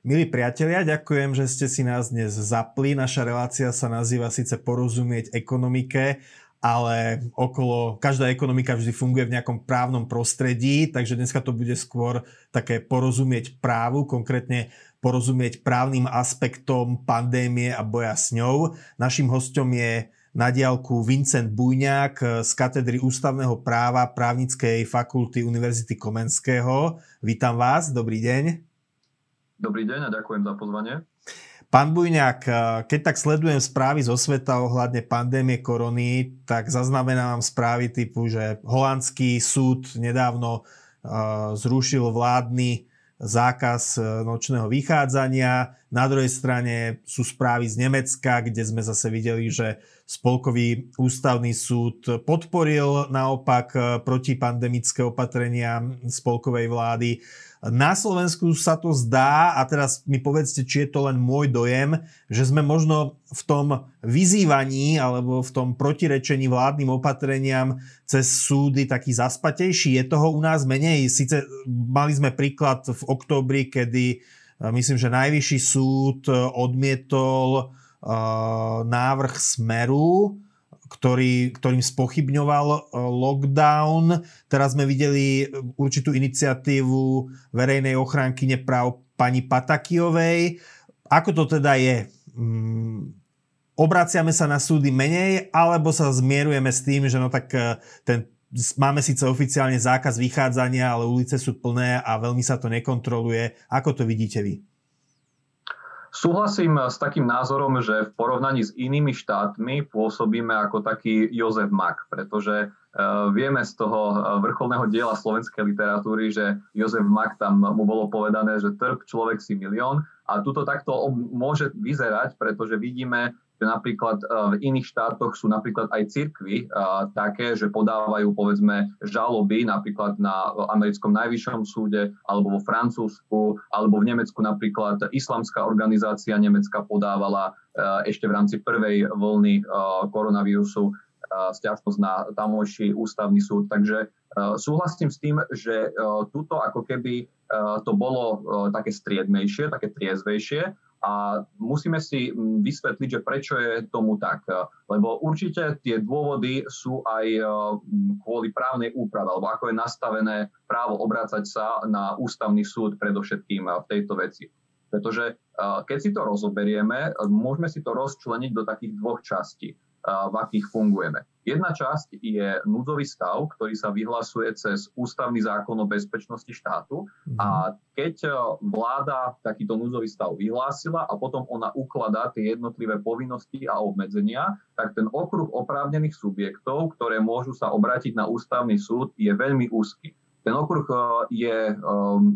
Milí priatelia, ďakujem, že ste si nás dnes zapli. Naša relácia sa nazýva síce porozumieť ekonomike, ale okolo, každá ekonomika vždy funguje v nejakom právnom prostredí, takže dneska to bude skôr také porozumieť právu, konkrétne porozumieť právnym aspektom pandémie a boja s ňou. Našim hostom je na diálku Vincent Bujňák z katedry ústavného práva právnickej fakulty Univerzity Komenského. Vítam vás, dobrý deň. Dobrý deň a ďakujem za pozvanie. Pán Bujňák, keď tak sledujem správy zo sveta ohľadne pandémie korony, tak zaznamenávam správy typu, že holandský súd nedávno zrušil vládny zákaz e, nočného vychádzania. Na druhej strane sú správy z Nemecka, kde sme zase videli, že Spolkový ústavný súd podporil naopak protipandemické opatrenia spolkovej vlády. Na Slovensku sa to zdá, a teraz mi povedzte, či je to len môj dojem, že sme možno v tom vyzývaní alebo v tom protirečení vládnym opatreniam cez súdy taký zaspatejší. Je toho u nás menej. Sice mali sme príklad v októbri, kedy e, myslím, že najvyšší súd odmietol uh, návrh Smeru, ktorý, ktorým spochybňoval e, lockdown. Teraz sme videli určitú iniciatívu verejnej ochránky nepráv pani Patakijovej. Ako to teda je? Mm, obraciame sa na súdy menej, alebo sa zmierujeme s tým, že no tak e, ten máme síce oficiálne zákaz vychádzania, ale ulice sú plné a veľmi sa to nekontroluje. Ako to vidíte vy? Súhlasím s takým názorom, že v porovnaní s inými štátmi pôsobíme ako taký Jozef Mak, pretože e, vieme z toho vrcholného diela slovenskej literatúry, že Jozef Mak tam mu bolo povedané, že trp človek si milión a tuto takto môže vyzerať, pretože vidíme že napríklad e, v iných štátoch sú napríklad aj cirkvy e, také, že podávajú povedzme žaloby napríklad na americkom najvyššom súde alebo vo Francúzsku alebo v Nemecku napríklad islamská organizácia Nemecka podávala e, ešte v rámci prvej vlny koronavírusu stiažnosť na tamojší ústavný súd. Takže súhlasím s tým, že tuto ako keby to bolo také striedmejšie, také triezvejšie a musíme si mm, vysvetliť, že prečo je tomu tak. Lebo určite tie dôvody sú aj e, kvôli právnej úprave, alebo ako je nastavené právo obrácať sa na ústavný súd predovšetkým v tejto veci. Pretože e, keď si to rozoberieme, môžeme si to rozčleniť do takých dvoch častí v akých fungujeme. Jedna časť je núdzový stav, ktorý sa vyhlasuje cez ústavný zákon o bezpečnosti štátu a mhm. keď e, vláda takýto núdzový stav vyhlásila a potom ona ukladá tie jednotlivé povinnosti a obmedzenia, tak ten okruh oprávnených subjektov, ktoré môžu sa obrátiť na ústavný súd, je veľmi úzky. Ten okruh e, je e,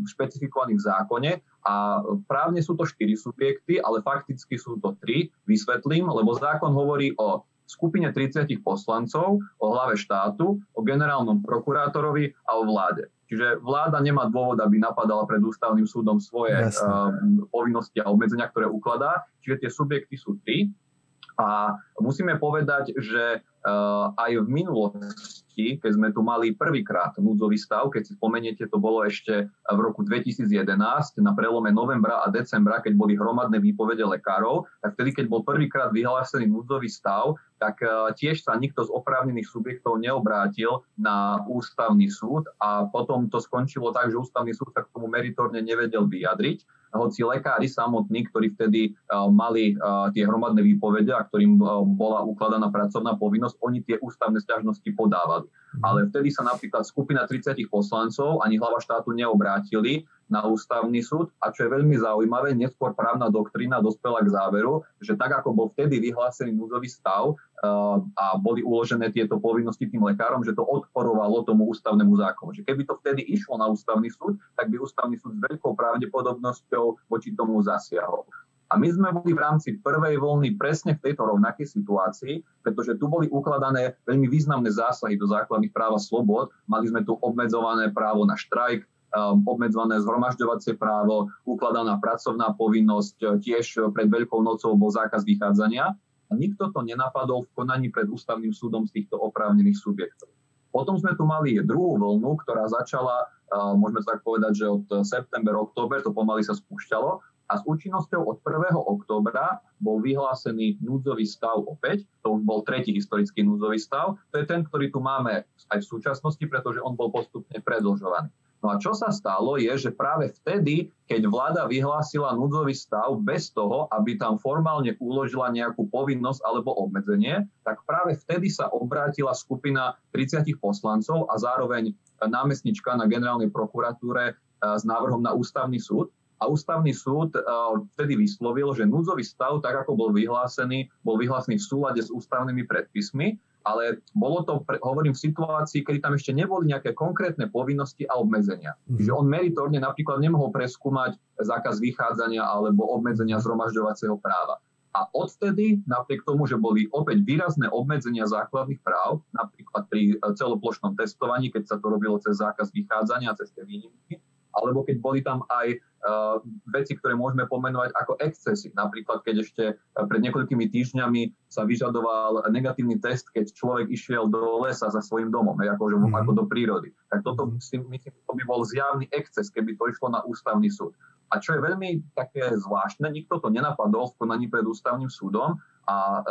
špecifikovaný v zákone a právne sú to štyri subjekty, ale fakticky sú to tri. Vysvetlím, lebo zákon hovorí o skupine 30 poslancov, o hlave štátu, o generálnom prokurátorovi a o vláde. Čiže vláda nemá dôvod, aby napadala pred ústavným súdom svoje uh, povinnosti a obmedzenia, ktoré ukladá. Čiže tie subjekty sú tri. A musíme povedať, že uh, aj v minulosti keď sme tu mali prvýkrát núdzový stav, keď si spomeniete, to bolo ešte v roku 2011, na prelome novembra a decembra, keď boli hromadné výpovede lekárov, tak vtedy, keď bol prvýkrát vyhlásený núdzový stav, tak e, tiež sa nikto z oprávnených subjektov neobrátil na ústavný súd a potom to skončilo tak, že ústavný súd sa k tomu meritorne nevedel vyjadriť hoci lekári samotní, ktorí vtedy uh, mali uh, tie hromadné výpovede a ktorým uh, bola ukladaná pracovná povinnosť, oni tie ústavné stiažnosti podávali. Mhm. Ale vtedy sa napríklad skupina 30 poslancov ani hlava štátu neobrátili na ústavný súd a čo je veľmi zaujímavé, neskôr právna doktrína dospela k záveru, že tak ako bol vtedy vyhlásený núzový stav uh, a boli uložené tieto povinnosti tým lekárom, že to odporovalo tomu ústavnému zákonu. Že keby to vtedy išlo na ústavný súd, tak by ústavný súd s veľkou pravdepodobnosťou voči tomu zasiahol. A my sme boli v rámci prvej vlny presne v tejto rovnakej situácii, pretože tu boli ukladané veľmi významné zásahy do základných práv a slobod. Mali sme tu obmedzované právo na štrajk, obmedzované zhromažďovacie právo, ukladaná pracovná povinnosť, uh, tiež pred Veľkou nocou bol zákaz vychádzania. A nikto to nenapadol v konaní pred ústavným súdom z týchto oprávnených subjektov. Potom sme tu mali druhú vlnu, ktorá začala, uh, môžeme tak povedať, že od september, október to pomaly sa spúšťalo a s účinnosťou od 1. októbra bol vyhlásený núdzový stav opäť. To už bol tretí historický núdzový stav. To je ten, ktorý tu máme aj v súčasnosti, pretože on bol postupne predlžovaný. No a čo sa stalo je, že práve vtedy, keď vláda vyhlásila núdzový stav bez toho, aby tam formálne uložila nejakú povinnosť alebo obmedzenie, tak práve vtedy sa obrátila skupina 30 poslancov a zároveň námestnička na generálnej prokuratúre eh, s návrhom na ústavný súd. A ústavný súd eh, vtedy vyslovil, že núdzový stav, tak ako bol vyhlásený, bol vyhlásený v súlade s ústavnými predpismi ale bolo to, hovorím, v situácii, kedy tam ešte neboli nejaké konkrétne povinnosti a obmedzenia. Mm. Že on meritorne napríklad nemohol preskúmať zákaz vychádzania alebo obmedzenia zhromažďovacieho práva. A odtedy, napriek tomu, že boli opäť výrazné obmedzenia základných práv, napríklad pri celoplošnom testovaní, keď sa to robilo cez zákaz vychádzania, cez tie výnimky, alebo keď boli tam aj veci, ktoré môžeme pomenovať ako excesy. Napríklad, keď ešte uh, pred niekoľkými týždňami sa vyžadoval negatívny test, keď človek išiel do lesa za svojim domom, akože, mm. ako do prírody. Tak toto mhm. myslím, to by bol zjavný exces, keby to išlo na ústavný súd. A čo je veľmi také zvláštne, nikto to nenapadol v konaní pred ústavným súdom, a e,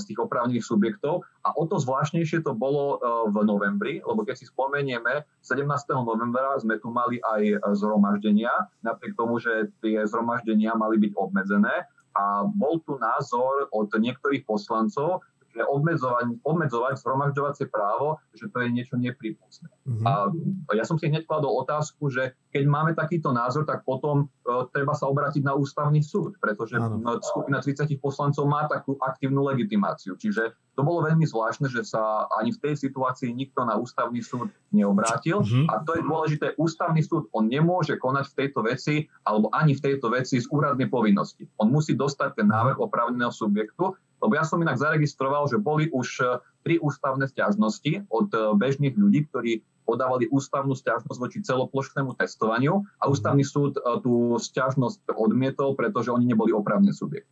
z tých oprávnených subjektov. A o to zvláštnejšie to bolo e, v novembri, lebo keď si spomenieme, 17. novembra sme tu mali aj zhromaždenia, napriek tomu, že tie zhromaždenia mali byť obmedzené. A bol tu názor od niektorých poslancov, že obmedzovať, obmedzovať zhromažďovacie právo, že to je niečo nepripustné. Mm-hmm. A ja som si hneď kladol otázku, že keď máme takýto názor, tak potom uh, treba sa obrátiť na ústavný súd, pretože ano. skupina 30 poslancov má takú aktívnu legitimáciu. Čiže to bolo veľmi zvláštne, že sa ani v tej situácii nikto na ústavný súd neobrátil. Mm-hmm. A to je dôležité, ústavný súd, on nemôže konať v tejto veci, alebo ani v tejto veci z úradnej povinnosti. On musí dostať ten návrh opravneného subjektu lebo ja som inak zaregistroval, že boli už e, tri ústavné stiažnosti od e, bežných ľudí, ktorí podávali ústavnú stiažnosť voči celoplošnému testovaniu a ústavný súd e, tú stiažnosť odmietol, pretože oni neboli opravné subjekt.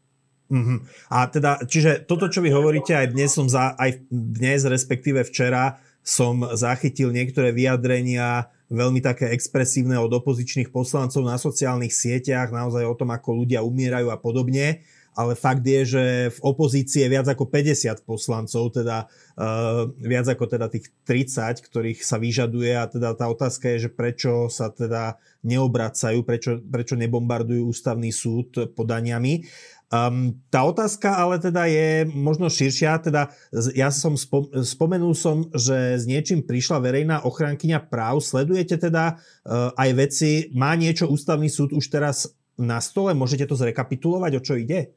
Mm-hmm. A teda, čiže toto, čo vy hovoríte, aj dnes som za, aj dnes, respektíve včera, som zachytil niektoré vyjadrenia veľmi také expresívne od opozičných poslancov na sociálnych sieťach, naozaj o tom, ako ľudia umierajú a podobne ale fakt je, že v opozícii je viac ako 50 poslancov, teda uh, viac ako teda tých 30, ktorých sa vyžaduje. A teda tá otázka je, že prečo sa teda neobracajú, prečo, prečo nebombardujú ústavný súd podaniami. Um, tá otázka ale teda je možno širšia, teda ja som spom, spomenul som, že s niečím prišla verejná ochrankyňa práv, sledujete teda uh, aj veci, má niečo ústavný súd už teraz na stole, môžete to zrekapitulovať, o čo ide?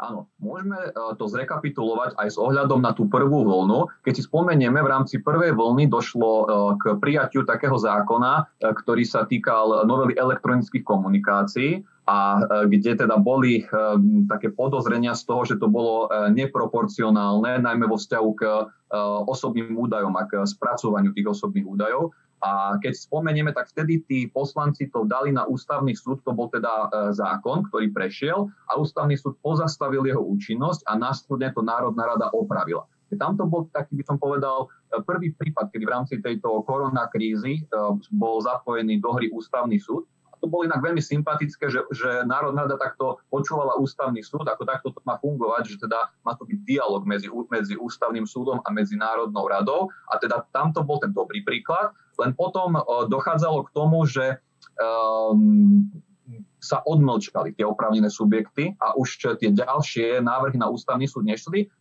Áno, môžeme e, to zrekapitulovať aj s ohľadom na tú prvú vlnu. Keď si spomenieme, v rámci prvej vlny došlo e, k prijatiu takého zákona, e, ktorý sa týkal novely elektronických komunikácií a kde teda boli také podozrenia z toho, že to bolo neproporcionálne, najmä vo vzťahu k osobným údajom a k spracovaniu tých osobných údajov. A keď spomenieme, tak vtedy tí poslanci to dali na ústavný súd, to bol teda e, zákon, ktorý prešiel a ústavný súd pozastavil jeho účinnosť a následne to Národná rada opravila. Tam to bol taký, by som povedal, e, prvý prípad, kedy v rámci tejto koronakrízy e, bol zapojený do hry ústavný súd to bolo inak veľmi sympatické, že, že Národná rada takto počúvala ústavný súd, ako takto to má fungovať, že teda má to byť dialog medzi, medzi ústavným súdom a medzi Národnou radou. A teda tamto bol ten dobrý príklad, len potom uh, dochádzalo k tomu, že um, sa odmlčkali tie oprávnené subjekty a už tie ďalšie návrhy na ústavný súd nešli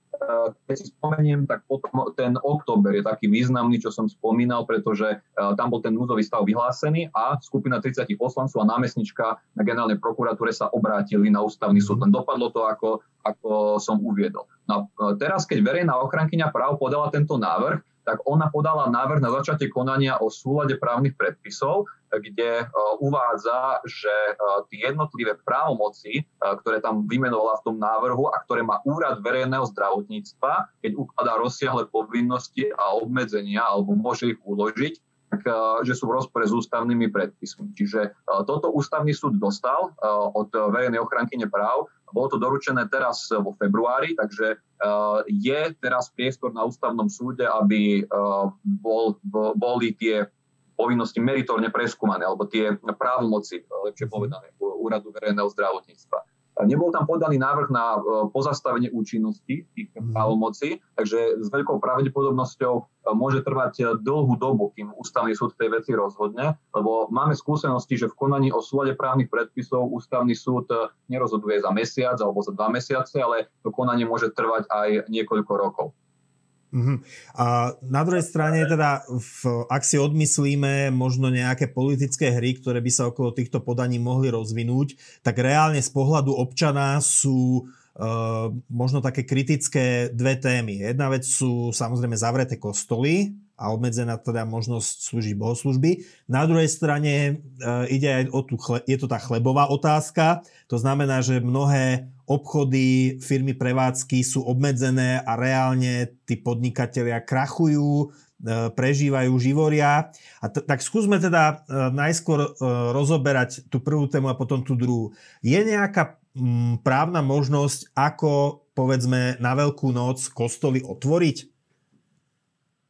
keď si spomeniem, tak potom ten október je taký významný, čo som spomínal, pretože eh, tam bol ten núzový stav vyhlásený a skupina 30 poslancov a námestnička na generálnej prokuratúre sa obrátili na ústavný súd. Len dopadlo to, ako, ako som uviedol. No a teraz, keď verejná ochrankyňa práv podala tento návrh, tak ona podala návrh na začatie konania o súlade právnych predpisov, kde e, uvádza, že e, tie jednotlivé právomoci, e, ktoré tam vymenovala v tom návrhu a ktoré má úrad verejného zdravotníctva, keď ukladá rozsiahle povinnosti a obmedzenia alebo môže ich uložiť, tak, že sú v rozpore s ústavnými predpismi. Čiže toto ústavný súd dostal od verejnej ochrankyne práv bolo to doručené teraz vo februári, takže je teraz priestor na ústavnom súde, aby bol, boli tie povinnosti meritorne preskúmané, alebo tie právomoci, lepšie mhm. povedané, úradu verejného zdravotníctva. Nebol tam podaný návrh na e, pozastavenie účinnosti tých mhm. právomocí, takže s veľkou pravdepodobnosťou e, môže trvať e, dlhú dobu, kým ústavný súd tej veci rozhodne, lebo máme skúsenosti, že v konaní o súlade právnych predpisov ústavný súd nerozhoduje za mesiac alebo za dva mesiace, ale to konanie môže trvať aj niekoľko rokov. Uh-huh. A na druhej strane teda, v, ak si odmyslíme možno nejaké politické hry, ktoré by sa okolo týchto podaní mohli rozvinúť, tak reálne z pohľadu občana sú uh, možno také kritické dve témy. Jedna vec sú samozrejme zavreté kostoly, a obmedzená teda možnosť slúžiť bohoslužby. Na druhej strane e, ide aj o tú, chle, je to tá chlebová otázka, to znamená, že mnohé obchody, firmy prevádzky sú obmedzené a reálne tí podnikatelia krachujú, e, prežívajú, živoria. A t- tak skúsme teda e, najskôr e, rozoberať tú prvú tému a potom tú druhú. Je nejaká m, právna možnosť, ako povedzme na Veľkú noc kostoly otvoriť?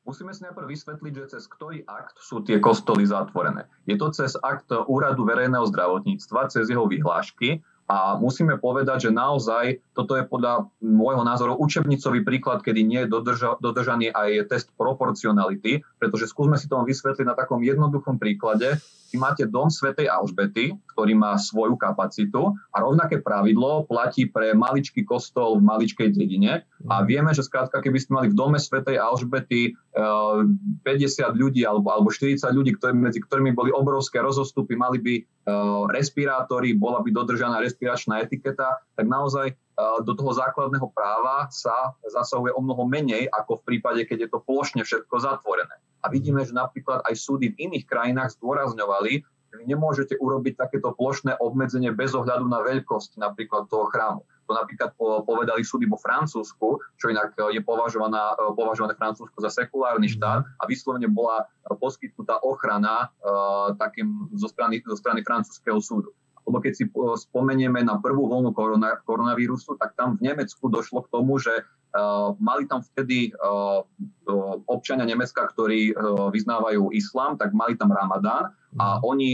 Musíme si najprv vysvetliť, že cez ktorý akt sú tie kostoly zatvorené. Je to cez akt Úradu verejného zdravotníctva, cez jeho vyhlášky a musíme povedať, že naozaj toto je podľa môjho názoru učebnicový príklad, kedy nie je dodrža, dodržaný aj test proporcionality, pretože skúsme si to vysvetliť na takom jednoduchom príklade. Vy máte dom svätej Alžbety, ktorý má svoju kapacitu a rovnaké pravidlo platí pre maličký kostol v maličkej dedine. A mhm. vieme, že skrátka, keby ste mali v dome svätej Alžbety 50 eh, ľudí alebo, alebo 40 ľudí, ktorí, medzi ktorými boli obrovské rozostupy, mali by uh, respirátory, bola by dodržaná respiračná etiketa, tak naozaj do toho základného práva sa zasahuje o mnoho menej ako v prípade, keď je to plošne všetko zatvorené. A vidíme, že napríklad aj súdy v iných krajinách zdôrazňovali, že vy nemôžete urobiť takéto plošné obmedzenie bez ohľadu na veľkosť napríklad toho chrámu. To napríklad povedali súdy vo Francúzsku, čo inak je považovaná, považované Francúzsko za sekulárny mhm. štát a vyslovene bola poskytnutá ochrana uh, takým zo strany, zo strany francúzského súdu. Lebo keď si spomenieme na prvú vlnu korona, koronavírusu, tak tam v Nemecku došlo k tomu, že Uh, mali tam vtedy uh, uh, občania Nemecka, ktorí vyznávajú islám, tak mali tam Ramadán a mhm. oni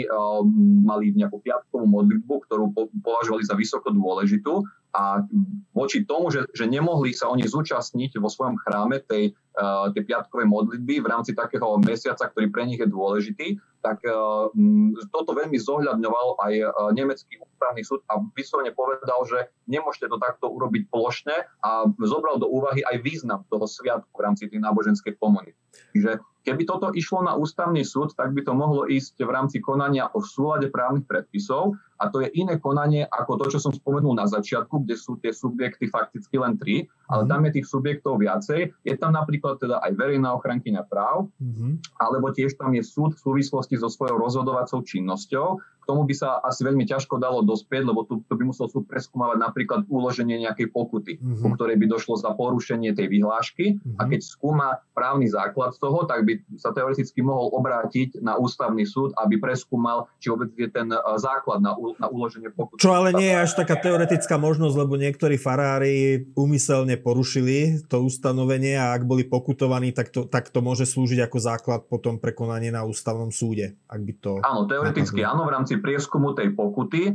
mali nejakú piatkovú modlitbu, ktorú po, považovali za vysoko dôležitú a voči tomu, že, že nemohli sa oni zúčastniť vo svojom chráme tej, uh, tej piatkovej modlitby v rámci takého mesiaca, ktorý pre nich je dôležitý, tak uh, toto veľmi zohľadňoval aj uh, nemecký ústavný súd a vyslovene povedal, že nemôžete to takto urobiť plošne a zobral do úvahy aj význam toho sviatku v rámci tej náboženskej komunity. Čiže Keby toto išlo na ústavný súd, tak by to mohlo ísť v rámci konania o súlade právnych predpisov a to je iné konanie ako to, čo som spomenul na začiatku, kde sú tie subjekty fakticky len tri, ale mm-hmm. tam je tých subjektov viacej. Je tam napríklad teda aj verejná ochrankyňa práv, mm-hmm. alebo tiež tam je súd v súvislosti so svojou rozhodovacou činnosťou, k tomu by sa asi veľmi ťažko dalo dospieť, lebo tu, tu by musel súd preskúmavať napríklad uloženie nejakej pokuty, mm-hmm. po ktorej by došlo za porušenie tej vyhlášky. Mm-hmm. A keď skúma právny základ toho, tak by sa teoreticky mohol obrátiť na ústavný súd, aby preskúmal, či vôbec je ten e, základ na, na uloženie pokuty. Čo ale nie je až taká teoretická možnosť, lebo niektorí farári úmyselne porušili to ustanovenie a ak boli pokutovaní, tak to, tak to môže slúžiť ako základ potom prekonanie na ústavnom súde. Ak by to áno, teoreticky áno, v rámci prieskumu tej pokuty,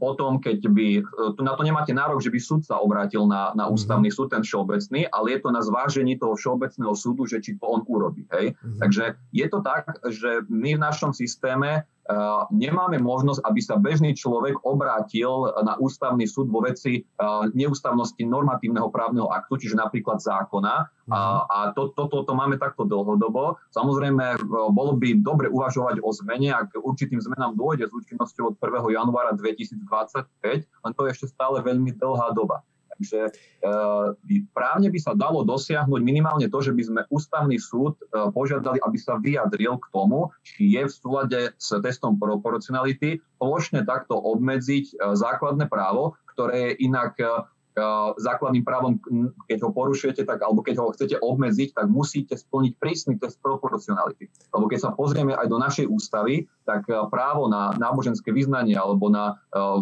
potom keď by, tu na to nemáte nárok, že by súd sa obrátil na, na mhm. ústavný mm-hmm. súd, ten všeobecný, ale je to na zvážení toho všeobecného súdu, že či to on urobí. Hej? Mm-hmm. Takže je to tak, že my v našom systéme nemáme možnosť, aby sa bežný človek obrátil na ústavný súd vo veci neústavnosti normatívneho právneho aktu, čiže napríklad zákona. A, mhm. a to, to, to, to máme takto dlhodobo. Samozrejme, bolo by dobre uvažovať o zmene, ak určitým zmenám dôjde s účinnosťou od 1. januára 2025, len to je ešte stále veľmi dlhá doba. Takže e, právne by sa dalo dosiahnuť minimálne to, že by sme ústavný súd e, požiadali, aby sa vyjadril k tomu, či je v súlade s testom proporcionality plošne takto obmedziť e, základné právo, ktoré je inak základným právom, keď ho porušujete, tak, alebo keď ho chcete obmedziť, tak musíte splniť prísny test proporcionality. Lebo keď sa pozrieme aj do našej ústavy, tak právo na náboženské vyznanie alebo na uh,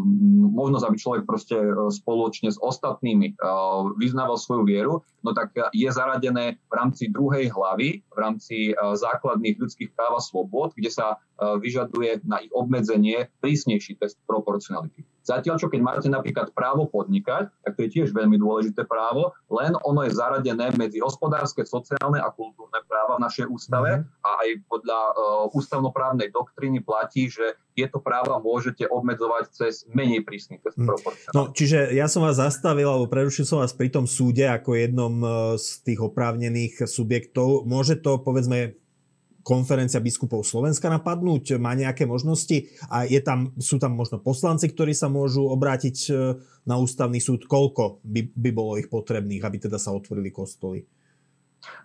možnosť, aby človek proste spoločne s ostatnými uh, vyznával svoju vieru, no tak je zaradené v rámci druhej hlavy, v rámci uh, základných ľudských práv a slobod, kde sa vyžaduje na ich obmedzenie prísnejší test proporcionality. Zatiaľ, čo keď máte napríklad právo podnikať, tak to je tiež veľmi dôležité právo, len ono je zaradené medzi hospodárske, sociálne a kultúrne práva v našej ústave mm-hmm. a aj podľa uh, ústavnoprávnej doktríny platí, že tieto práva môžete obmedzovať cez menej prísny test mm. No, čiže ja som vás zastavil, alebo prerušil som vás pri tom súde ako jednom e, z tých oprávnených subjektov. Môže to, povedzme, konferencia biskupov Slovenska napadnúť? Má nejaké možnosti? A je tam, sú tam možno poslanci, ktorí sa môžu obrátiť e, na ústavný súd? Koľko by, by bolo ich potrebných, aby teda sa otvorili kostoly?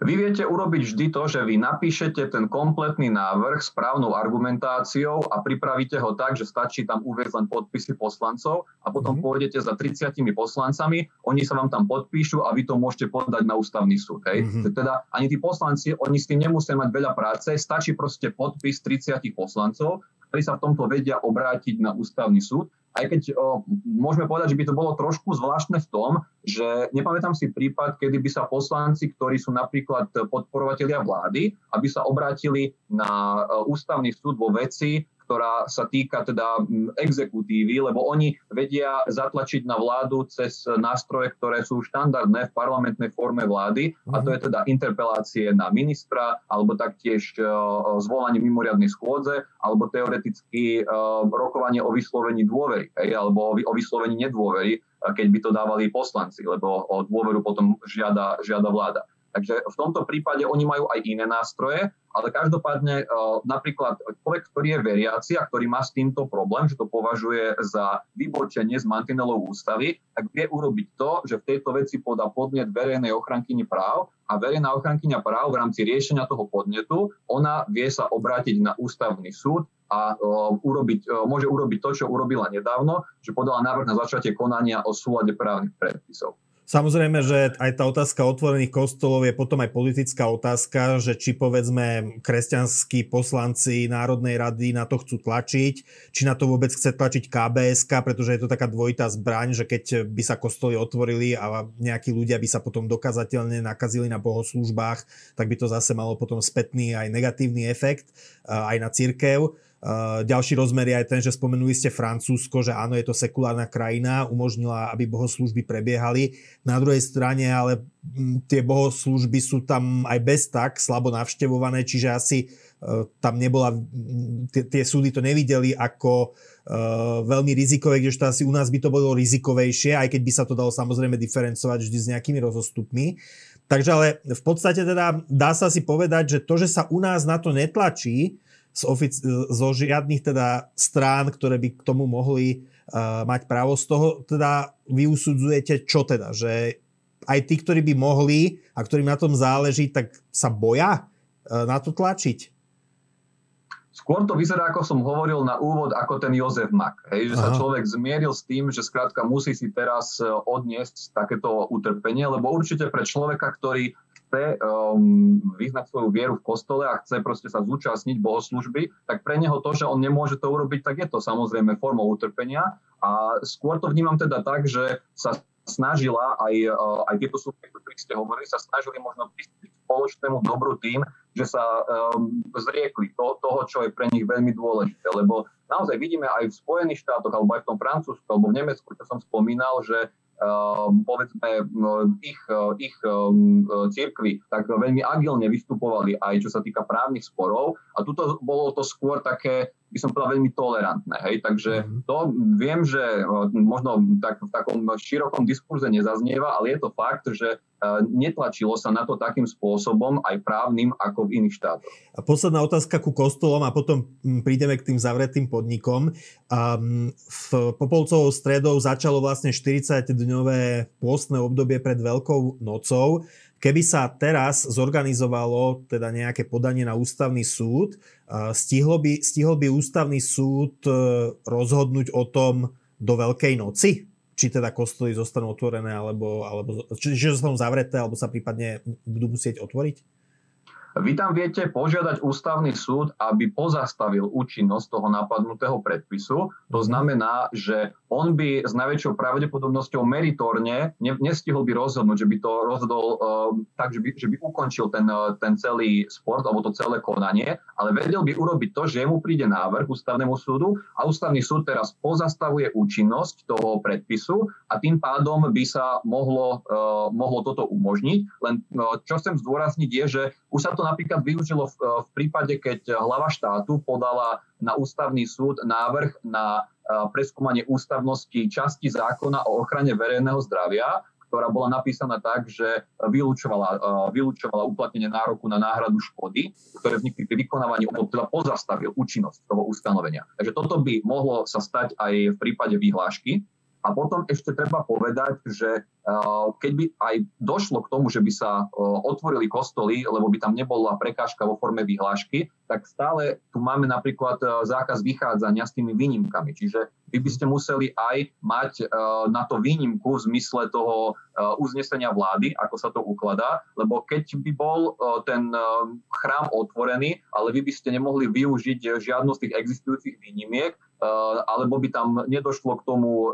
Vy viete urobiť vždy to, že vy napíšete ten kompletný návrh s právnou argumentáciou a pripravíte ho tak, že stačí tam uvieť len podpisy poslancov a potom mm-hmm. pôjdete za 30 poslancami, oni sa vám tam podpíšu a vy to môžete podať na ústavný súd. Hej? Mm-hmm. Teda ani tí poslanci, oni s tým nemusia mať veľa práce, stačí proste podpis 30 poslancov, ktorí sa v tomto vedia obrátiť na ústavný súd aj keď o, môžeme povedať, že by to bolo trošku zvláštne v tom, že nepamätám si prípad, kedy by sa poslanci, ktorí sú napríklad podporovatelia vlády, aby sa obrátili na e, ústavný súd vo veci, ktorá sa týka teda exekutívy, lebo oni vedia zatlačiť na vládu cez nástroje, ktoré sú štandardné v parlamentnej forme vlády, a to je teda interpelácie na ministra, alebo taktiež e, zvolanie mimoriadnej schôdze, alebo teoreticky e, rokovanie o vyslovení dôvery, alebo o vyslovení nedôvery, e, keď by to dávali poslanci, lebo o dôveru potom žiada, žiada vláda. Takže v tomto prípade oni majú aj iné nástroje, ale každopádne e, napríklad človek, ktorý je veriaci a ktorý má s týmto problém, že to považuje za vybočenie z mantinelov ústavy, tak vie urobiť to, že v tejto veci podá podnet verejnej ochrankyni práv a verejná ochrankyňa práv v rámci riešenia toho podnetu, ona vie sa obrátiť na ústavný súd a uh, urobiť, uh, môže urobiť to, čo urobila nedávno, že podala návrh na začatie konania o súlade právnych predpisov. Samozrejme, že aj tá otázka otvorených kostolov je potom aj politická otázka, že či povedzme kresťanskí poslanci Národnej rady na to chcú tlačiť, či na to vôbec chce tlačiť KBSK, pretože je to taká dvojitá zbraň, že keď by sa kostoly otvorili a nejakí ľudia by sa potom dokazateľne nakazili na bohoslúžbách, tak by to zase malo potom spätný aj negatívny efekt aj na církev. Uh, ďalší rozmer je aj ten, že spomenuli ste Francúzsko, že áno, je to sekulárna krajina, umožnila, aby bohoslúžby prebiehali. Na druhej strane ale m, tie bohoslúžby sú tam aj bez tak slabo navštevované, čiže asi uh, tam nebola, tie, tie súdy to nevideli ako uh, veľmi rizikové, kdežto asi u nás by to bolo rizikovejšie, aj keď by sa to dalo samozrejme diferencovať vždy s nejakými rozostupmi. Takže ale v podstate teda dá sa si povedať, že to, že sa u nás na to netlačí, z ofic- zo žiadnych teda strán, ktoré by k tomu mohli uh, mať právo. Z toho teda vy usudzujete čo teda? Že aj tí, ktorí by mohli a ktorým na tom záleží, tak sa boja uh, na to tlačiť? Skôr to vyzerá, ako som hovoril na úvod, ako ten Jozef Mak. Hej, že Aha. sa človek zmieril s tým, že skrátka musí si teraz e, odniesť takéto utrpenie, lebo určite pre človeka, ktorý chce um, vyznať svoju vieru v kostole a chce proste sa zúčastniť bohoslužby, tak pre neho to, že on nemôže to urobiť, tak je to samozrejme formou utrpenia. A skôr to vnímam teda tak, že sa snažila aj, uh, aj tieto subjekty, ktorých ste hovorili, sa snažili možno prispieť spoločnému dobru tým, že sa um, zriekli to, toho, čo je pre nich veľmi dôležité. Lebo naozaj vidíme aj v Spojených štátoch, alebo aj v tom Francúzsku, alebo v Nemecku, čo som spomínal, že povedzme ich, ich ehm, církvy tak veľmi agilne vystupovali aj čo sa týka právnych sporov. A tuto bolo to skôr také by som povedal, veľmi tolerantné. Hej? Takže mhm. to viem, že možno tak, v takom širokom diskurze nezaznieva, ale je to fakt, že e, netlačilo sa na to takým spôsobom aj právnym ako v iných štátoch. A posledná otázka ku kostolom a potom prídeme k tým zavretým podnikom. Um, v Popolcovou stredou začalo vlastne 40-dňové pôstne obdobie pred Veľkou nocou. Keby sa teraz zorganizovalo teda nejaké podanie na ústavný súd, stihlo by, stihol by ústavný súd e, rozhodnúť o tom do Veľkej noci? či teda kostoly zostanú otvorené, alebo, alebo či, či zostanú zavreté, alebo sa prípadne budú musieť otvoriť? Vy tam viete požiadať ústavný súd, aby pozastavil účinnosť toho napadnutého predpisu. To mhm. znamená, že on by s najväčšou pravdepodobnosťou meritorne ne, nestihol by rozhodnúť, že by to rozhodol uh, tak, že by, že by ukončil ten, uh, ten celý sport alebo to celé konanie, ale vedel by urobiť to, že mu príde návrh ústavnému súdu a ústavný súd teraz pozastavuje účinnosť toho predpisu a tým pádom by sa mohlo, uh, mohlo toto umožniť. Len uh, čo chcem zdôrazniť je, že už sa to napríklad využilo v, v prípade, keď hlava štátu podala na ústavný súd návrh na preskúmanie ústavnosti časti zákona o ochrane verejného zdravia, ktorá bola napísaná tak, že vylúčovala, vylúčovala uplatnenie nároku na náhradu škody, ktoré vznikli pri vykonávaní, teda pozastavil účinnosť toho ustanovenia. Takže toto by mohlo sa stať aj v prípade vyhlášky. A potom ešte treba povedať, že keď by aj došlo k tomu, že by sa eh, otvorili kostoly, lebo by tam nebola prekážka vo forme vyhlášky, tak stále tu máme napríklad eh, zákaz vychádzania s tými výnimkami. Čiže vy by ste museli aj mať na to výnimku v zmysle toho uznesenia vlády, ako sa to ukladá, lebo keď by bol ten chrám otvorený, ale vy by ste nemohli využiť žiadnu z tých existujúcich výnimiek, alebo by tam nedošlo k tomu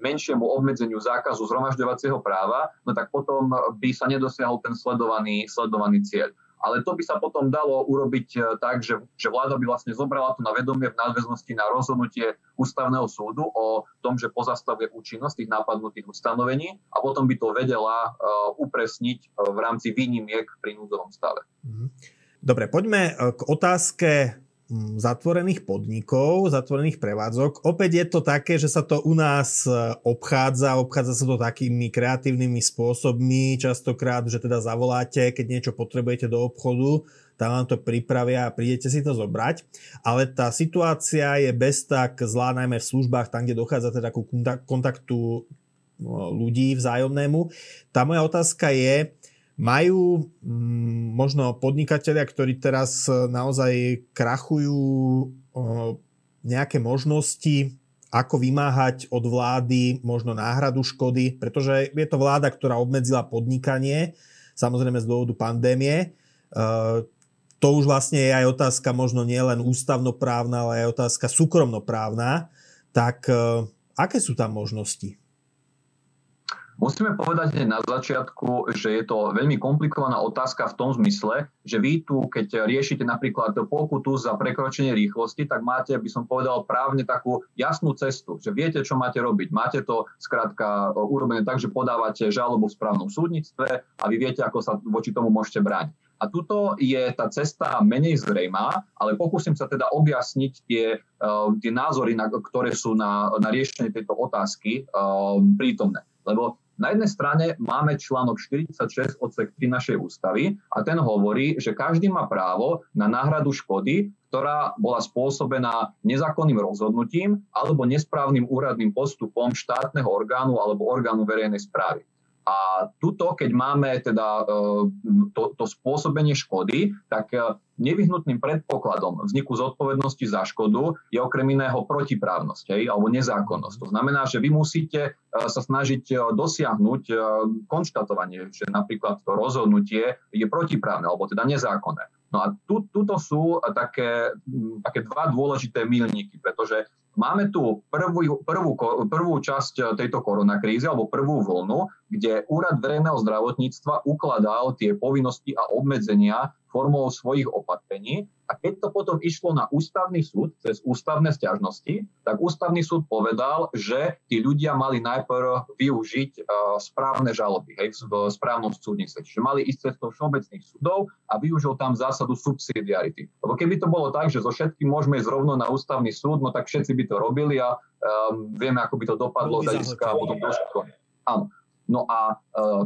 menšiemu obmedzeniu zákazu zhromažďovacieho práva, no tak potom by sa nedosiahol ten sledovaný, sledovaný cieľ. Ale to by sa potom dalo urobiť e, tak, že, že vláda by vlastne zobrala to na vedomie v nadväznosti na rozhodnutie ústavného súdu o tom, že pozastavuje účinnosť tých nápadnutých ustanovení a potom by to vedela uh, upresniť uh, v rámci výnimiek pri núdzovom stave. Mhm. Dobre, poďme k otázke zatvorených podnikov, zatvorených prevádzok. Opäť je to také, že sa to u nás e, obchádza, obchádza sa to takými kreatívnymi spôsobmi, častokrát, že teda zavoláte, keď niečo potrebujete do obchodu, tam vám to pripravia a prídete si to zobrať. Ale tá situácia je bez tak zlá najmä v službách, tam, kde dochádza teda ku kontaktu no, ľudí vzájomnému. Tá moja otázka je, majú mm, možno podnikatelia, ktorí teraz e, naozaj krachujú nejaké možnosti, ako vymáhať od vlády možno náhradu škody, pretože je to vláda, ktorá obmedzila podnikanie, samozrejme z dôvodu pandémie. E, to už vlastne je aj otázka možno nielen ústavnoprávna, ale aj otázka súkromnoprávna. Tak e, aké sú tam možnosti? Musíme povedať hneď na začiatku, že je to veľmi komplikovaná otázka v tom zmysle, že vy tu, keď riešite napríklad pokutu za prekročenie rýchlosti, tak máte, by som povedal, právne takú jasnú cestu, že viete, čo máte robiť. Máte to skrátka urobené tak, že podávate žalobu v správnom súdnictve a vy viete, ako sa voči tomu môžete brániť. A tuto je tá cesta menej zrejmá, ale pokúsim sa teda objasniť tie, uh, tie názory, na, ktoré sú na, na riešenie tejto otázky uh, prítomné. Lebo na jednej strane máme článok 46 odsek 3 našej ústavy a ten hovorí, že každý má právo na náhradu škody, ktorá bola spôsobená nezákonným rozhodnutím alebo nesprávnym úradným postupom štátneho orgánu alebo orgánu verejnej správy. A tuto, keď máme teda e, to, to spôsobenie škody, tak e, nevyhnutným predpokladom vzniku zodpovednosti za škodu je okrem iného protiprávnosť hej, alebo nezákonnosť. To znamená, že vy musíte e, sa snažiť dosiahnuť konštatovanie, že napríklad to rozhodnutie je protiprávne alebo teda nezákonné. No a tu, tuto sú také, také dva dôležité milníky, pretože Máme tu prvú, prvú, prvú časť tejto koronakrízy alebo prvú vlnu, kde Úrad verejného zdravotníctva ukladal tie povinnosti a obmedzenia formou svojich opatrení. A keď to potom išlo na ústavný súd cez ústavné stiažnosti, tak ústavný súd povedal, že tí ľudia mali najprv využiť uh, správne žaloby hej, v správnom súdnictve. Čiže mali ísť cestou všeobecných súdov a využil tam zásadu subsidiarity. Lebo keby to bolo tak, že zo všetkým môžeme ísť rovno na ústavný súd, no tak všetci by to robili a um, vieme, ako by to dopadlo z hľadiska potom Áno. No a uh,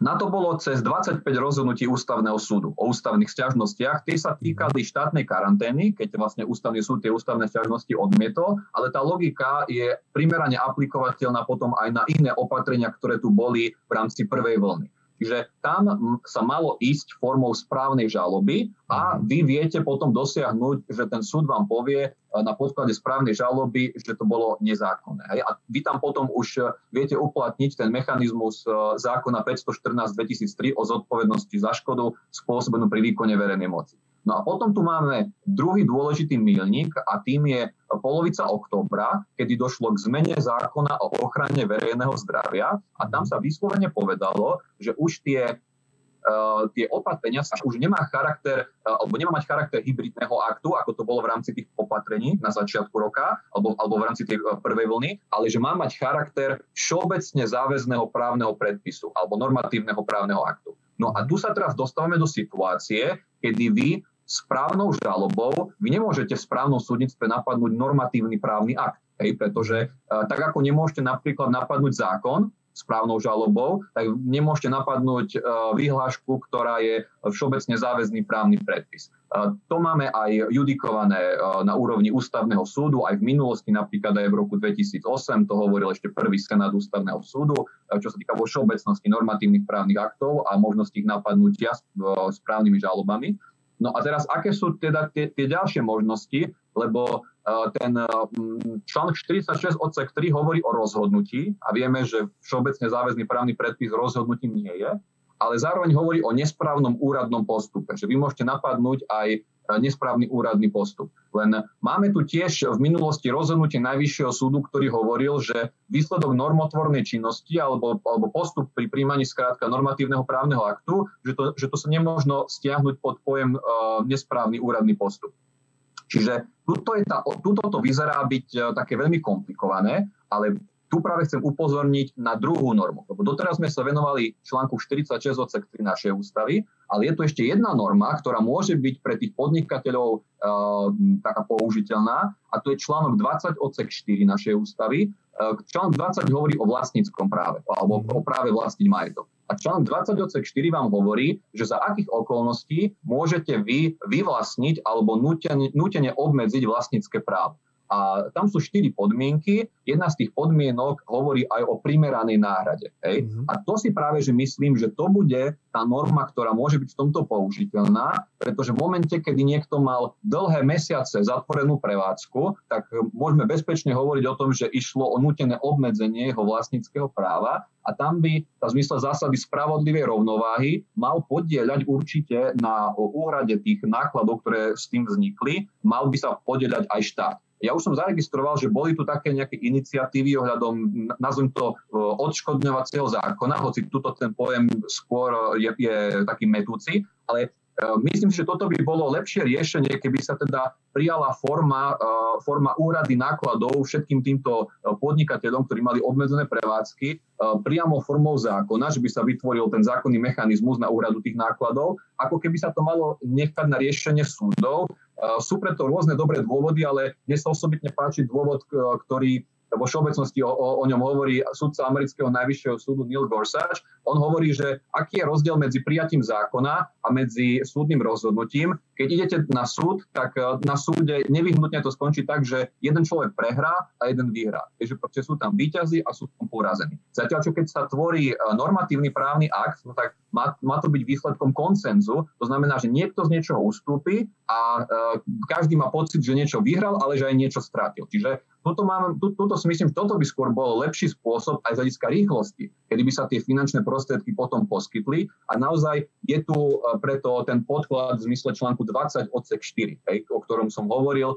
na to bolo cez 25 rozhodnutí ústavného súdu o ústavných stiažnostiach. Tie sa týkali štátnej karantény, keď vlastne ústavný súd tie ústavné stiažnosti odmietol, ale tá logika je primerane aplikovateľná potom aj na iné opatrenia, ktoré tu boli v rámci prvej vlny. Čiže tam sa malo ísť formou správnej žaloby a mhm. vy viete potom dosiahnuť, že ten súd vám povie e, na podklade správnej žaloby, že to bolo nezákonné. A vy tam potom už e, viete uplatniť ten mechanizmus e, zákona 514-2003 o zodpovednosti za škodu spôsobenú pri výkone verejnej moci. No a potom tu máme druhý dôležitý milník a tým je polovica októbra, kedy došlo k zmene zákona o ochrane verejného zdravia a tam sa vyslovene povedalo, že už tie Uh, tie opatrenia sa už nemá charakter, uh, alebo nemá mať charakter hybridného aktu, ako to bolo v rámci tých opatrení na začiatku roka, alebo, alebo v rámci tej uh, prvej vlny, ale že má mať charakter všeobecne záväzného právneho predpisu alebo normatívneho právneho aktu. No a tu sa teraz dostávame do situácie, kedy vy správnou žalobou vy nemôžete v správnom súdnictve napadnúť normatívny právny akt. Hej, pretože uh, tak ako nemôžete napríklad napadnúť zákon správnou žalobou, tak nemôžete napadnúť uh, vyhlášku, ktorá je všeobecne záväzný právny predpis. Uh, to máme aj judikované na úrovni ústavného súdu, aj v minulosti, napríklad aj v roku 2008, to hovoril ešte prvý senát ústavného súdu, čo sa týka vo všeobecnosti normatívnych právnych aktov a možnosti ich napadnutia správnymi žalobami. No a teraz, aké sú teda tie, tie ďalšie možnosti, lebo ten uh, článok 46 odsek 3 hovorí o rozhodnutí a vieme, že všeobecne záväzný právny predpis rozhodnutím nie je, ale zároveň hovorí o nesprávnom úradnom postupe, že vy môžete napadnúť aj nesprávny úradný postup. Len máme tu tiež v minulosti rozhodnutie Najvyššieho súdu, ktorý hovoril, že výsledok normotvornej činnosti alebo, alebo postup pri príjmaní skrátka normatívneho právneho aktu, že to, že to sa nemôžno stiahnuť pod pojem uh, nesprávny úradný postup. Čiže tuto, je tá, tuto to vyzerá byť uh, také veľmi komplikované, ale tu práve chcem upozorniť na druhú normu, lebo doteraz sme sa venovali článku 46 odsek 3 našej ústavy, ale je tu ešte jedna norma, ktorá môže byť pre tých podnikateľov e, taká použiteľná a to je článok 20 odsek 4 našej ústavy. E, článok 20 hovorí o vlastníckom práve alebo o práve vlastniť majetok. A článok 20 odsek 4 vám hovorí, že za akých okolností môžete vy vyvlastniť alebo nutene, nutene obmedziť vlastnícke právo. A tam sú štyri podmienky. Jedna z tých podmienok hovorí aj o primeranej náhrade. Hej? Mm-hmm. A to si práve, že myslím, že to bude tá norma, ktorá môže byť v tomto použiteľná, pretože v momente, kedy niekto mal dlhé mesiace zatvorenú prevádzku, tak môžeme bezpečne hovoriť o tom, že išlo o nutené obmedzenie jeho vlastníckého práva a tam by v zmysle zásady spravodlivej rovnováhy mal podieľať určite na úhrade tých nákladov, ktoré s tým vznikli, mal by sa podieľať aj štát. Ja už som zaregistroval, že boli tu také nejaké iniciatívy ohľadom, nazvem to, e, odškodňovacieho zákona, hoci tuto ten pojem skôr je, je taký metúci, ale myslím si, že toto by bolo lepšie riešenie, keby sa teda prijala forma, e, forma úrady nákladov všetkým týmto podnikateľom, ktorí mali obmedzené prevádzky, priamo formou zákona, že by sa vytvoril ten zákonný mechanizmus na úradu tých nákladov, ako keby sa to malo nechať na riešenie súdov, sú preto rôzne dobré dôvody, ale mne sa osobitne páči dôvod, ktorý vo všeobecnosti o, o, o ňom hovorí sudca amerického najvyššieho súdu Neil Gorsuch. On hovorí, že aký je rozdiel medzi prijatím zákona a medzi súdnym rozhodnutím. Keď idete na súd, tak e, na súde nevyhnutne to skončí tak, že jeden človek prehrá a jeden vyhrá. Takže proste sú tam výťazí a sú tam porazení. Zatiaľ, čo keď sa tvorí e, normatívny právny akt, no tak má, má to byť výsledkom koncenzu. To znamená, že niekto z niečoho ustúpi a e, každý má pocit, že niečo vyhral, ale že aj niečo strátil. Čiže toto, mám, tu, tuto si myslím, toto by skôr bol lepší spôsob aj z hľadiska rýchlosti, kedy by sa tie finančné prostriedky potom poskytli a naozaj je tu e, preto ten podklad v zmysle článku 20 odsek 4, hej, o ktorom som hovoril, e,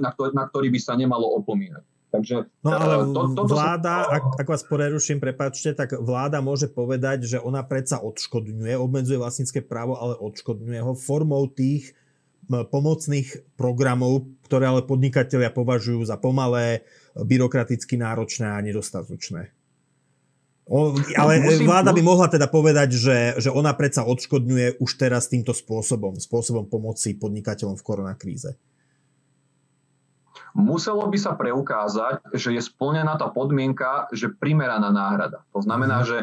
na, ktorý, na ktorý by sa nemalo opomínať. Takže, no e, ale to, to, vláda, ak, ak vás preruším, prepáčte, tak vláda môže povedať, že ona predsa odškodňuje, obmedzuje vlastnícke právo, ale odškodňuje ho formou tých pomocných programov, ktoré ale podnikatelia považujú za pomalé, byrokraticky náročné a nedostatočné. O, ale Musím, vláda by mohla teda povedať, že, že ona predsa odškodňuje už teraz týmto spôsobom, spôsobom pomoci podnikateľom v koronakríze. Muselo by sa preukázať, že je splnená tá podmienka, že primeraná náhrada. To znamená, mhm. že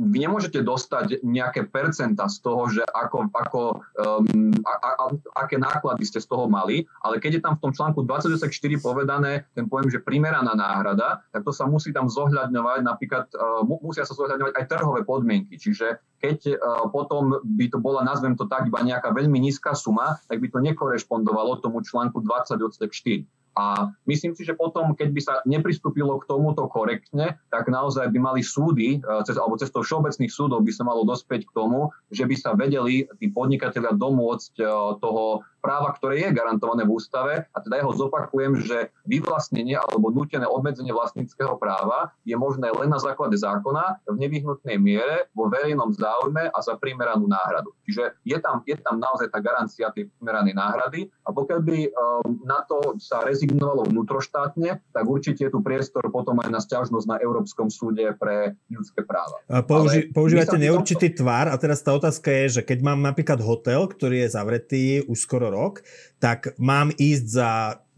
vy nemôžete dostať nejaké percenta z toho, že ako, ako, um, a, a, a, aké náklady ste z toho mali, ale keď je tam v tom článku 24 povedané ten pojem, že primeraná náhrada, tak to sa musí tam zohľadňovať, napríklad uh, musia sa zohľadňovať aj trhové podmienky. Čiže keď uh, potom by to bola, nazvem to tak, iba nejaká veľmi nízka suma, tak by to nekorešpondovalo tomu článku 20 4. A myslím si, že potom, keď by sa nepristúpilo k tomuto korektne, tak naozaj by mali súdy, e, cez, alebo cestou všeobecných súdov by sa malo dospieť k tomu, že by sa vedeli tí podnikatelia domôcť e, toho práva, ktoré je garantované v ústave. A teda ja ho zopakujem, že vyvlastnenie alebo nutené obmedzenie vlastníckého práva je možné len na základe zákona v nevyhnutnej miere vo verejnom záujme a za primeranú náhradu. Čiže je tam, je tam naozaj tá garancia tej primeranej náhrady a pokiaľ by um, na to sa rezignovalo vnútroštátne, tak určite je tu priestor potom aj na stiažnosť na Európskom súde pre ľudské práva. Použi- používate neurčitý tomto... tvar a teraz tá otázka je, že keď mám napríklad hotel, ktorý je zavretý už skoro rok, tak mám ísť za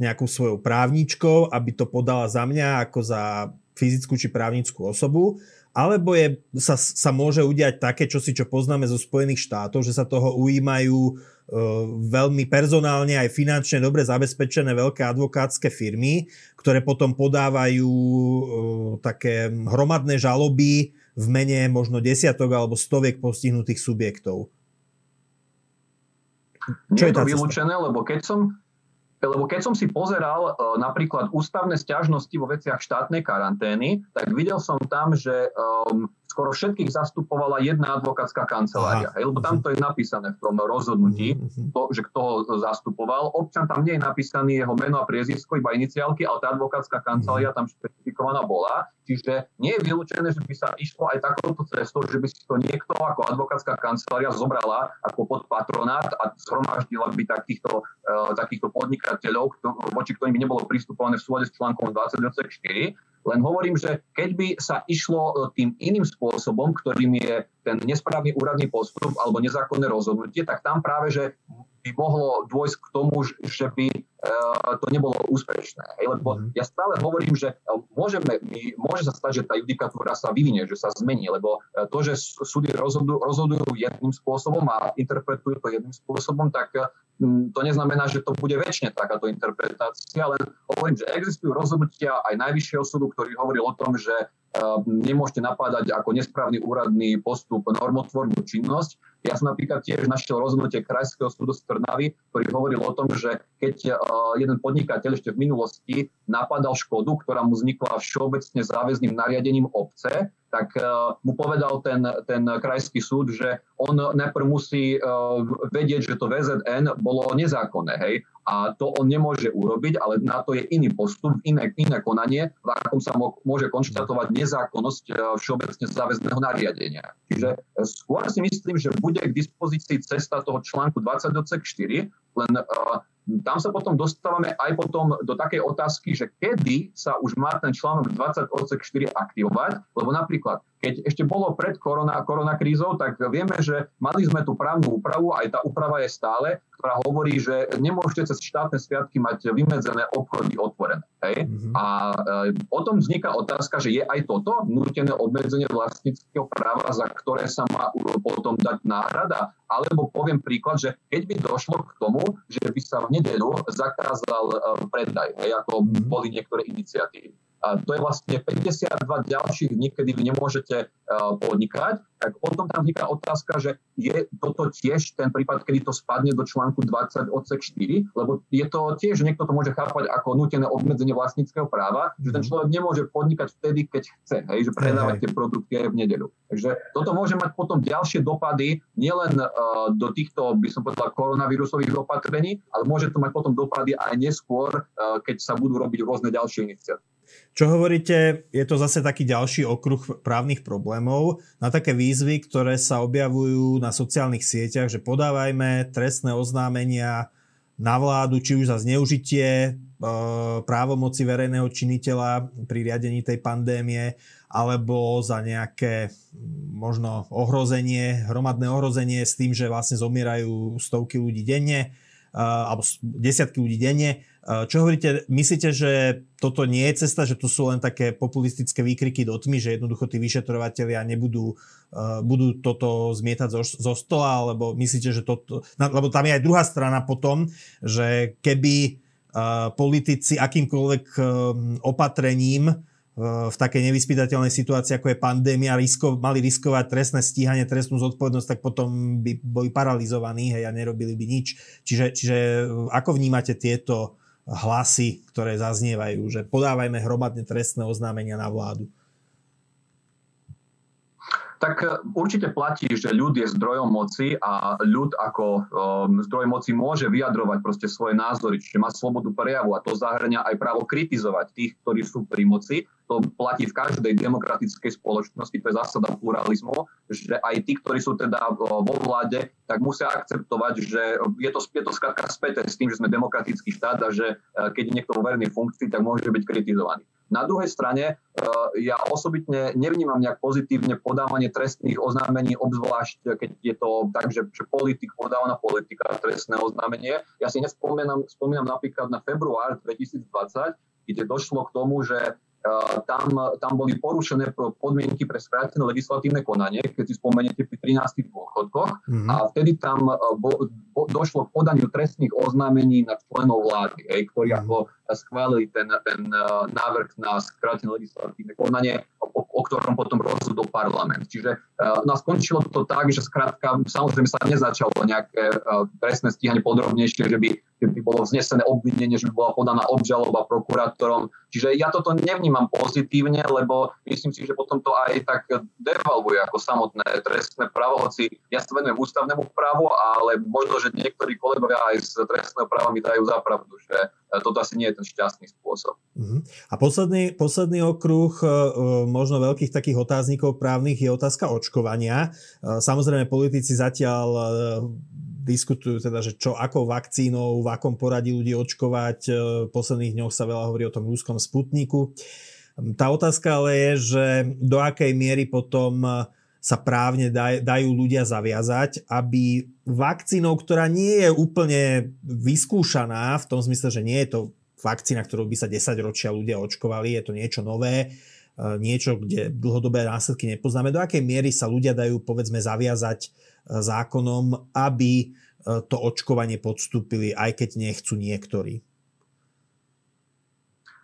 nejakou svojou právničkou, aby to podala za mňa ako za fyzickú či právnickú osobu, alebo je, sa, sa môže udiať také, čo si čo poznáme zo Spojených štátov, že sa toho ujímajú e, veľmi personálne aj finančne dobre zabezpečené veľké advokátske firmy, ktoré potom podávajú e, také hromadné žaloby v mene možno desiatok alebo stoviek postihnutých subjektov. Nie je to vylúčené, lebo keď som, lebo keď som si pozeral uh, napríklad ústavné stiažnosti vo veciach štátnej karantény, tak videl som tam, že um, skoro všetkých zastupovala jedna advokátska kancelária. Hej, lebo tam to je napísané v tom rozhodnutí, mhm, mhm. to, že kto ho zastupoval. Občan tam nie je napísaný jeho meno a priezisko, iba iniciálky, ale tá advokátska kancelária mhm. tam špecifikovaná bola. Čiže nie je vylúčené, že by sa išlo aj takouto cestou, že by si to niekto ako advokátska kancelária zobrala ako pod patronát a zhromaždila by takýchto, uh, takýchto podnikateľov, voči ktorým by nebolo pristupované v súlade s článkom 24 len hovorím, že keď by sa išlo e, tým iným spôsobom, ktorým je ten nesprávny úradný postup alebo nezákonné rozhodnutie, tak tam práve, že by mohlo dôjsť k tomu, že by to nebolo úspešné. Lebo mm. ja stále hovorím, že e, môžeme, môže sa stať, že tá judikatúra sa vyvinie, že sa zmení, lebo e, to, že súdy rozhodujú, rozhodujú jedným spôsobom a interpretujú to jedným spôsobom, tak to neznamená, že to bude väčšine takáto interpretácia, len hovorím, že existujú rozhodnutia aj Najvyššieho súdu, ktorý hovoril o tom, že nemôžete napádať ako nesprávny úradný postup normotvornú činnosť. Ja som napríklad tiež našiel rozhodnutie Krajského súdu z Trnavy, ktorý hovoril o tom, že keď jeden podnikateľ ešte v minulosti napadal škodu, ktorá mu vznikla všeobecne záväzným nariadením obce, tak mu povedal ten, ten krajský súd, že on najprv musí vedieť, že to VZN bolo nezákonné, hej, a to on nemôže urobiť, ale na to je iný postup, iné, iné konanie, v akom sa môže konštatovať nezákonnosť všeobecne záväzného nariadenia. Čiže skôr si myslím, že bude k dispozícii cesta toho článku 20 4, len tam sa potom dostávame aj potom do takej otázky, že kedy sa už má ten článok 20 odsek 4 aktivovať, lebo napríklad, keď ešte bolo pred korona, koronakrízou, tak vieme, že mali sme tú právnu úpravu, aj tá úprava je stále, ktorá hovorí, že nemôžete cez štátne sviatky mať vymedzené obchody otvorené. Hej? Mm-hmm. A e, potom vzniká otázka, že je aj toto nutené obmedzenie vlastníckého práva, za ktoré sa má potom dať náhrada. Alebo poviem príklad, že keď by došlo k tomu, že by sa v nedelu zakázal e, predaj, hej, ako mm-hmm. boli niektoré iniciatívy. A to je vlastne 52 ďalších dní, kedy vy nemôžete uh, podnikať, tak potom tam vzniká otázka, že je toto tiež ten prípad, kedy to spadne do článku 20 odsek 4, lebo je to tiež, že niekto to môže chápať ako nutené obmedzenie vlastníckého práva, že ten mhm. človek nemôže podnikať vtedy, keď chce, hej, že predávať tie produkty aj v nedeľu. Takže toto môže mať potom ďalšie dopady nielen uh, do týchto, by som povedal, koronavírusových opatrení, ale môže to mať potom dopady aj neskôr, uh, keď sa budú robiť rôzne ďalšie iniciatívy. Čo hovoríte, je to zase taký ďalší okruh právnych problémov. Na také výzvy, ktoré sa objavujú na sociálnych sieťach, že podávajme trestné oznámenia na vládu, či už za zneužitie e, právomoci verejného činiteľa pri riadení tej pandémie, alebo za nejaké možno ohrozenie, hromadné ohrozenie s tým, že vlastne zomierajú stovky ľudí denne alebo desiatky ľudí denne. Čo hovoríte, myslíte, že toto nie je cesta, že tu sú len také populistické výkriky do tmy, že jednoducho tí vyšetrovateľia nebudú budú toto zmietať zo, zo stola, alebo myslíte, že toto... Lebo tam je aj druhá strana potom, že keby politici akýmkoľvek opatrením v takej nevyspytateľnej situácii, ako je pandémia, risko, mali riskovať trestné stíhanie, trestnú zodpovednosť, tak potom by boli paralizovaní hej, a nerobili by nič. Čiže, čiže ako vnímate tieto hlasy, ktoré zaznievajú, že podávajme hromadne trestné oznámenia na vládu? Tak e, určite platí, že ľud je zdrojom moci a ľud ako um, zdroj moci môže vyjadrovať proste svoje názory, čiže má slobodu prejavu a to zahrňa aj právo kritizovať tých, ktorí sú pri moci. To platí v každej demokratickej spoločnosti, to je zásada pluralizmu, že aj tí, ktorí sú teda vo vláde, tak musia akceptovať, že je to, je to skrátka späté s tým, že sme demokratický štát a že keď je niekto vo verejnej funkcii, tak môže byť kritizovaný. Na druhej strane e, ja osobitne nevnímam nejak pozitívne podávanie trestných oznámení, obzvlášť keď je to tak, že, že politik podáva na politika trestné oznámenie. Ja si nespomínam spomínam napríklad na február 2020, kde došlo k tomu, že tam, tam boli porušené podmienky pre skrátené legislatívne konanie, keď si spomeniete pri 13 dôchodkoch mm-hmm. a vtedy tam bo, bo, došlo k podaniu trestných oznámení na členov vlády, hej, ktorí mm-hmm. ako schválili ten, ten návrh na skrátené legislatívne konanie, o, o ktorom potom rozhodol parlament. Čiže uh, no skončilo to tak, že skrátka samozrejme sa nezačalo nejaké uh, trestné stíhanie podrobnejšie, že by, že by bolo vznesené obvinenie, že by bola podaná obžaloba prokurátorom. Čiže ja toto nevnímam vnímam pozitívne, lebo myslím si, že potom to aj tak devalvuje ako samotné trestné právo, hoci ja sa venujem ústavnému právu, ale možno, že niektorí kolegovia aj z trestného práva mi dajú zapravdu, že toto asi nie je ten šťastný spôsob. Uh-huh. A posledný, posledný okruh e, možno veľkých takých otáznikov právnych je otázka očkovania. E, samozrejme politici zatiaľ e, diskutujú teda, že čo, ako vakcínou, v akom poradí ľudí očkovať. V posledných dňoch sa veľa hovorí o tom rúskom sputniku. Tá otázka ale je, že do akej miery potom sa právne dajú ľudia zaviazať, aby vakcínou, ktorá nie je úplne vyskúšaná, v tom zmysle, že nie je to vakcína, ktorú by sa 10 ročia ľudia očkovali, je to niečo nové, e, niečo, kde dlhodobé následky nepoznáme, do akej miery sa ľudia dajú povedzme zaviazať e, zákonom, aby to očkovanie podstúpili, aj keď nechcú niektorí.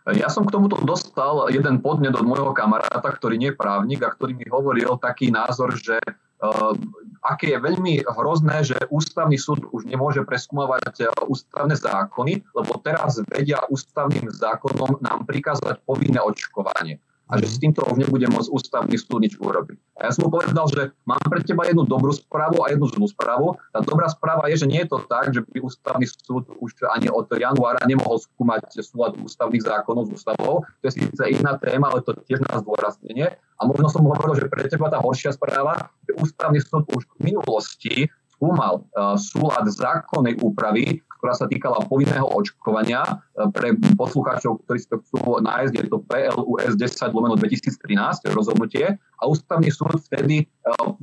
Ja som k tomuto dostal jeden podnet od môjho kamaráta, ktorý nie je právnik a ktorý mi hovoril taký názor, že uh, aké je veľmi hrozné, že ústavný súd už nemôže preskúmovať uh, ústavné zákony, lebo teraz vedia ústavným zákonom nám prikázať povinné očkovanie a že s týmto už nebude môcť ústavný súd nič urobiť. A ja som mu povedal, že mám pre teba jednu dobrú správu a jednu zlú správu. Tá dobrá správa je, že nie je to tak, že by ústavný súd už ani od januára nemohol skúmať súlad ústavných zákonov s ústavou. To je síce iná téma, ale to tiež na zdôraznenie. A možno som hovoril, že pre teba tá horšia správa, že ústavný súd už v minulosti skúmal uh, súlad zákonnej úpravy ktorá sa týkala povinného očkovania. E, pre poslucháčov, ktorí si to chcú nájsť, je to PLUS 10 lomeno 2013 rozhodnutie a ústavný súd vtedy e,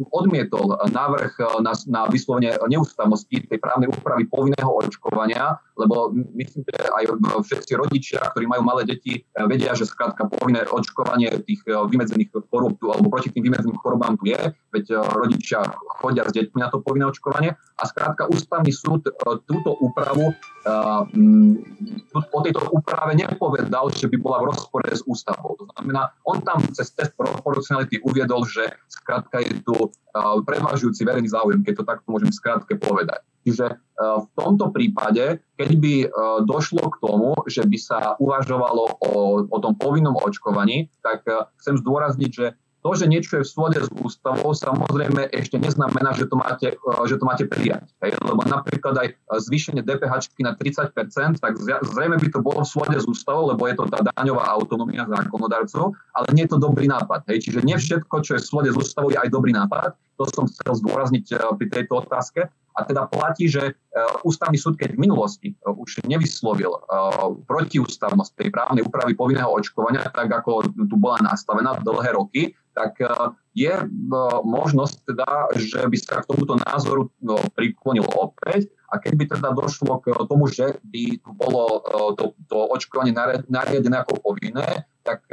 odmietol návrh e, na, na vyslovene neústavnosti tej právnej úpravy povinného očkovania, lebo myslím, že aj všetci rodičia, ktorí majú malé deti, vedia, že skrátka povinné očkovanie tých vymedzených chorób alebo proti tým vymedzeným chorobám tu je, veď rodičia chodia s deťmi na to povinné očkovanie a skrátka ústavný súd túto úpravu úpravu, po tejto úprave nepovedal, že by bola v rozpore s ústavou. To znamená, on tam cez test proporcionality uviedol, že skrátka je tu prevažujúci verejný záujem, keď to takto môžem skrátke povedať. Čiže v tomto prípade, keď by došlo k tomu, že by sa uvažovalo o, o tom povinnom očkovaní, tak chcem zdôrazniť, že to, že niečo je v súlade s ústavou, samozrejme ešte neznamená, že to máte, že to máte prijať. Hej? Lebo napríklad aj zvýšenie DPH na 30%, tak zrejme by to bolo v súlade s ústavou, lebo je to tá daňová autonómia zákonodarcov, ale nie je to dobrý nápad. Hej? Čiže nie všetko, čo je v súlade s ústavou, je aj dobrý nápad. To som chcel zdôrazniť e, pri tejto otázke. A teda platí, že ústavný súd, keď v minulosti už nevyslovil protiústavnosť tej právnej úpravy povinného očkovania, tak ako tu bola nastavená dlhé roky, tak je možnosť teda, že by sa k tomuto názoru priklonil opäť. A keď by teda došlo k tomu, že by bolo to, to očkovanie nariadené ako povinné, tak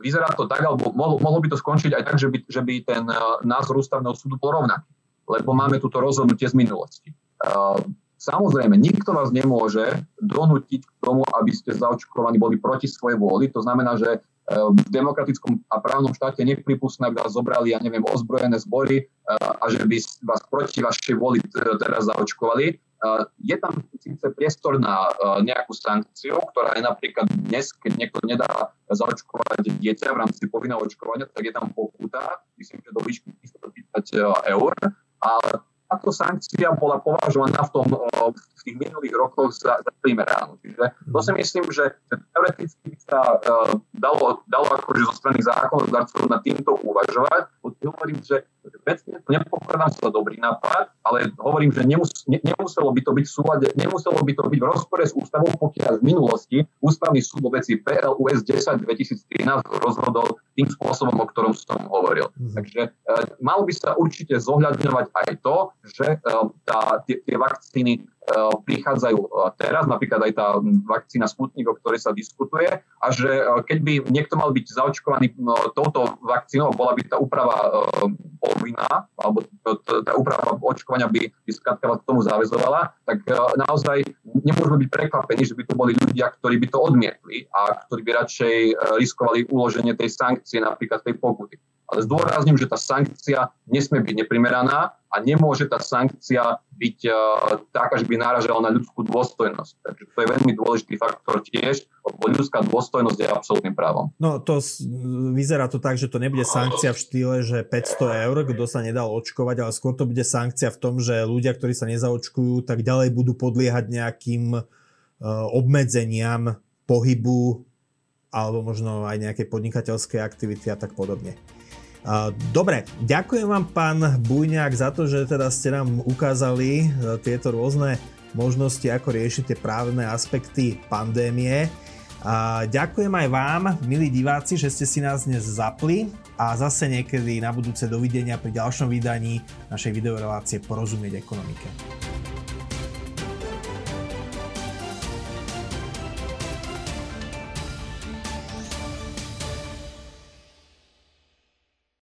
vyzerá to tak, alebo mohlo, mohlo by to skončiť aj tak, že by, že by ten názor ústavného súdu bol rovnaký, lebo máme túto rozhodnutie z minulosti. Eh, samozrejme, nikto vás nemôže donútiť k tomu, aby ste zaočkovaní boli proti svojej vôli. To znamená, že eh, v demokratickom a právnom štáte nepripustné, aby vás zobrali, ja neviem, ozbrojené zbory a že by vás proti vašej vôli teraz zaočkovali. Je tam síce priestor na nejakú sankciu, ktorá je napríklad dnes, keď niekto nedá zaočkovať dieťa v rámci povinného očkovania, tak je tam pokuta, myslím, že do výšky 330 eur, ale táto sankcia bola považovaná v, tom, v tých minulých rokoch za, za primeranú. Čiže to si myslím, že teoreticky by sa uh, dalo, dalo akože zo strany zákonodárcov na týmto uvažovať. Hovorím, že vecne to nepokladám za dobrý nápad, ale hovorím, že nemus, ne, nemuselo by to byť v súlade, nemuselo by to byť v rozpore s ústavou, pokiaľ v minulosti ústavný súd vo veci PLUS 10 2013 rozhodol tým spôsobom, o ktorom som hovoril. Mm-hmm. Takže e, malo by sa určite zohľadňovať aj to, že e, tá, tie, tie vakcíny prichádzajú eh, teraz, napríklad aj tá vakcína Sputnik, o ktorej sa diskutuje, a že eh, keď by niekto mal byť zaočkovaný no, touto vakcínou, bola by tá úprava povinná, alebo tá úprava očkovania by, by skrátka k tomu záväzovala, tak naozaj nemôžeme byť prekvapení, že by to boli ľudia, ktorí by to odmietli a ktorí by radšej riskovali uloženie tej sankcie, napríklad tej pokuty. Ale zdôrazním, že tá sankcia nesmie byť neprimeraná a nemôže tá sankcia byť uh, taká, že by náražala na ľudskú dôstojnosť. Takže to je veľmi dôležitý faktor tiež, lebo ľudská dôstojnosť je absolútnym právom. No to vyzerá to tak, že to nebude sankcia v štýle, že 500 eur, kto sa nedal očkovať, ale skôr to bude sankcia v tom, že ľudia, ktorí sa nezaočkujú, tak ďalej budú podliehať nejakým uh, obmedzeniam pohybu alebo možno aj nejaké podnikateľské aktivity a tak podobne. Dobre, ďakujem vám pán Bujňák za to, že teda ste nám ukázali e, tieto rôzne možnosti, ako riešiť tie právne aspekty pandémie. A ďakujem aj vám, milí diváci, že ste si nás dnes zapli a zase niekedy na budúce dovidenia pri ďalšom vydaní našej videorelácie Porozumieť ekonomike.